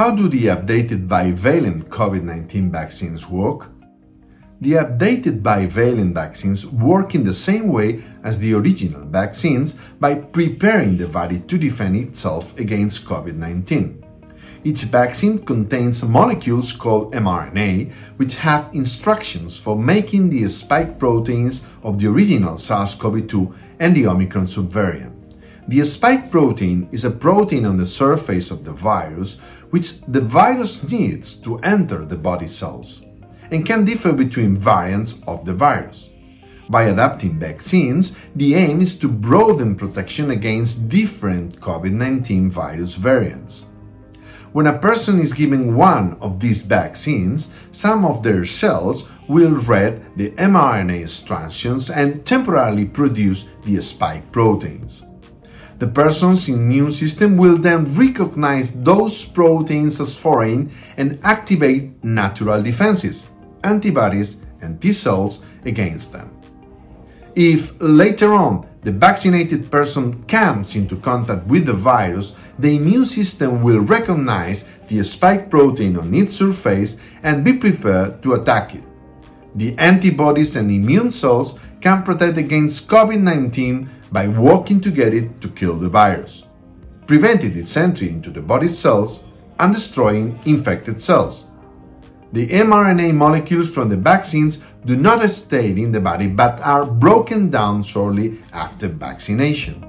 How do the updated bivalent COVID 19 vaccines work? The updated bivalent vaccines work in the same way as the original vaccines by preparing the body to defend itself against COVID 19. Each vaccine contains molecules called mRNA, which have instructions for making the spike proteins of the original SARS CoV 2 and the Omicron subvariant. The spike protein is a protein on the surface of the virus which the virus needs to enter the body cells and can differ between variants of the virus. By adapting vaccines, the aim is to broaden protection against different COVID 19 virus variants. When a person is given one of these vaccines, some of their cells will read the mRNA strands and temporarily produce the spike proteins. The person's immune system will then recognize those proteins as foreign and activate natural defenses, antibodies, and T cells against them. If later on the vaccinated person comes into contact with the virus, the immune system will recognize the spike protein on its surface and be prepared to attack it. The antibodies and immune cells can protect against COVID 19 by working together to kill the virus, preventing its entry into the body's cells and destroying infected cells. The mRNA molecules from the vaccines do not stay in the body but are broken down shortly after vaccination.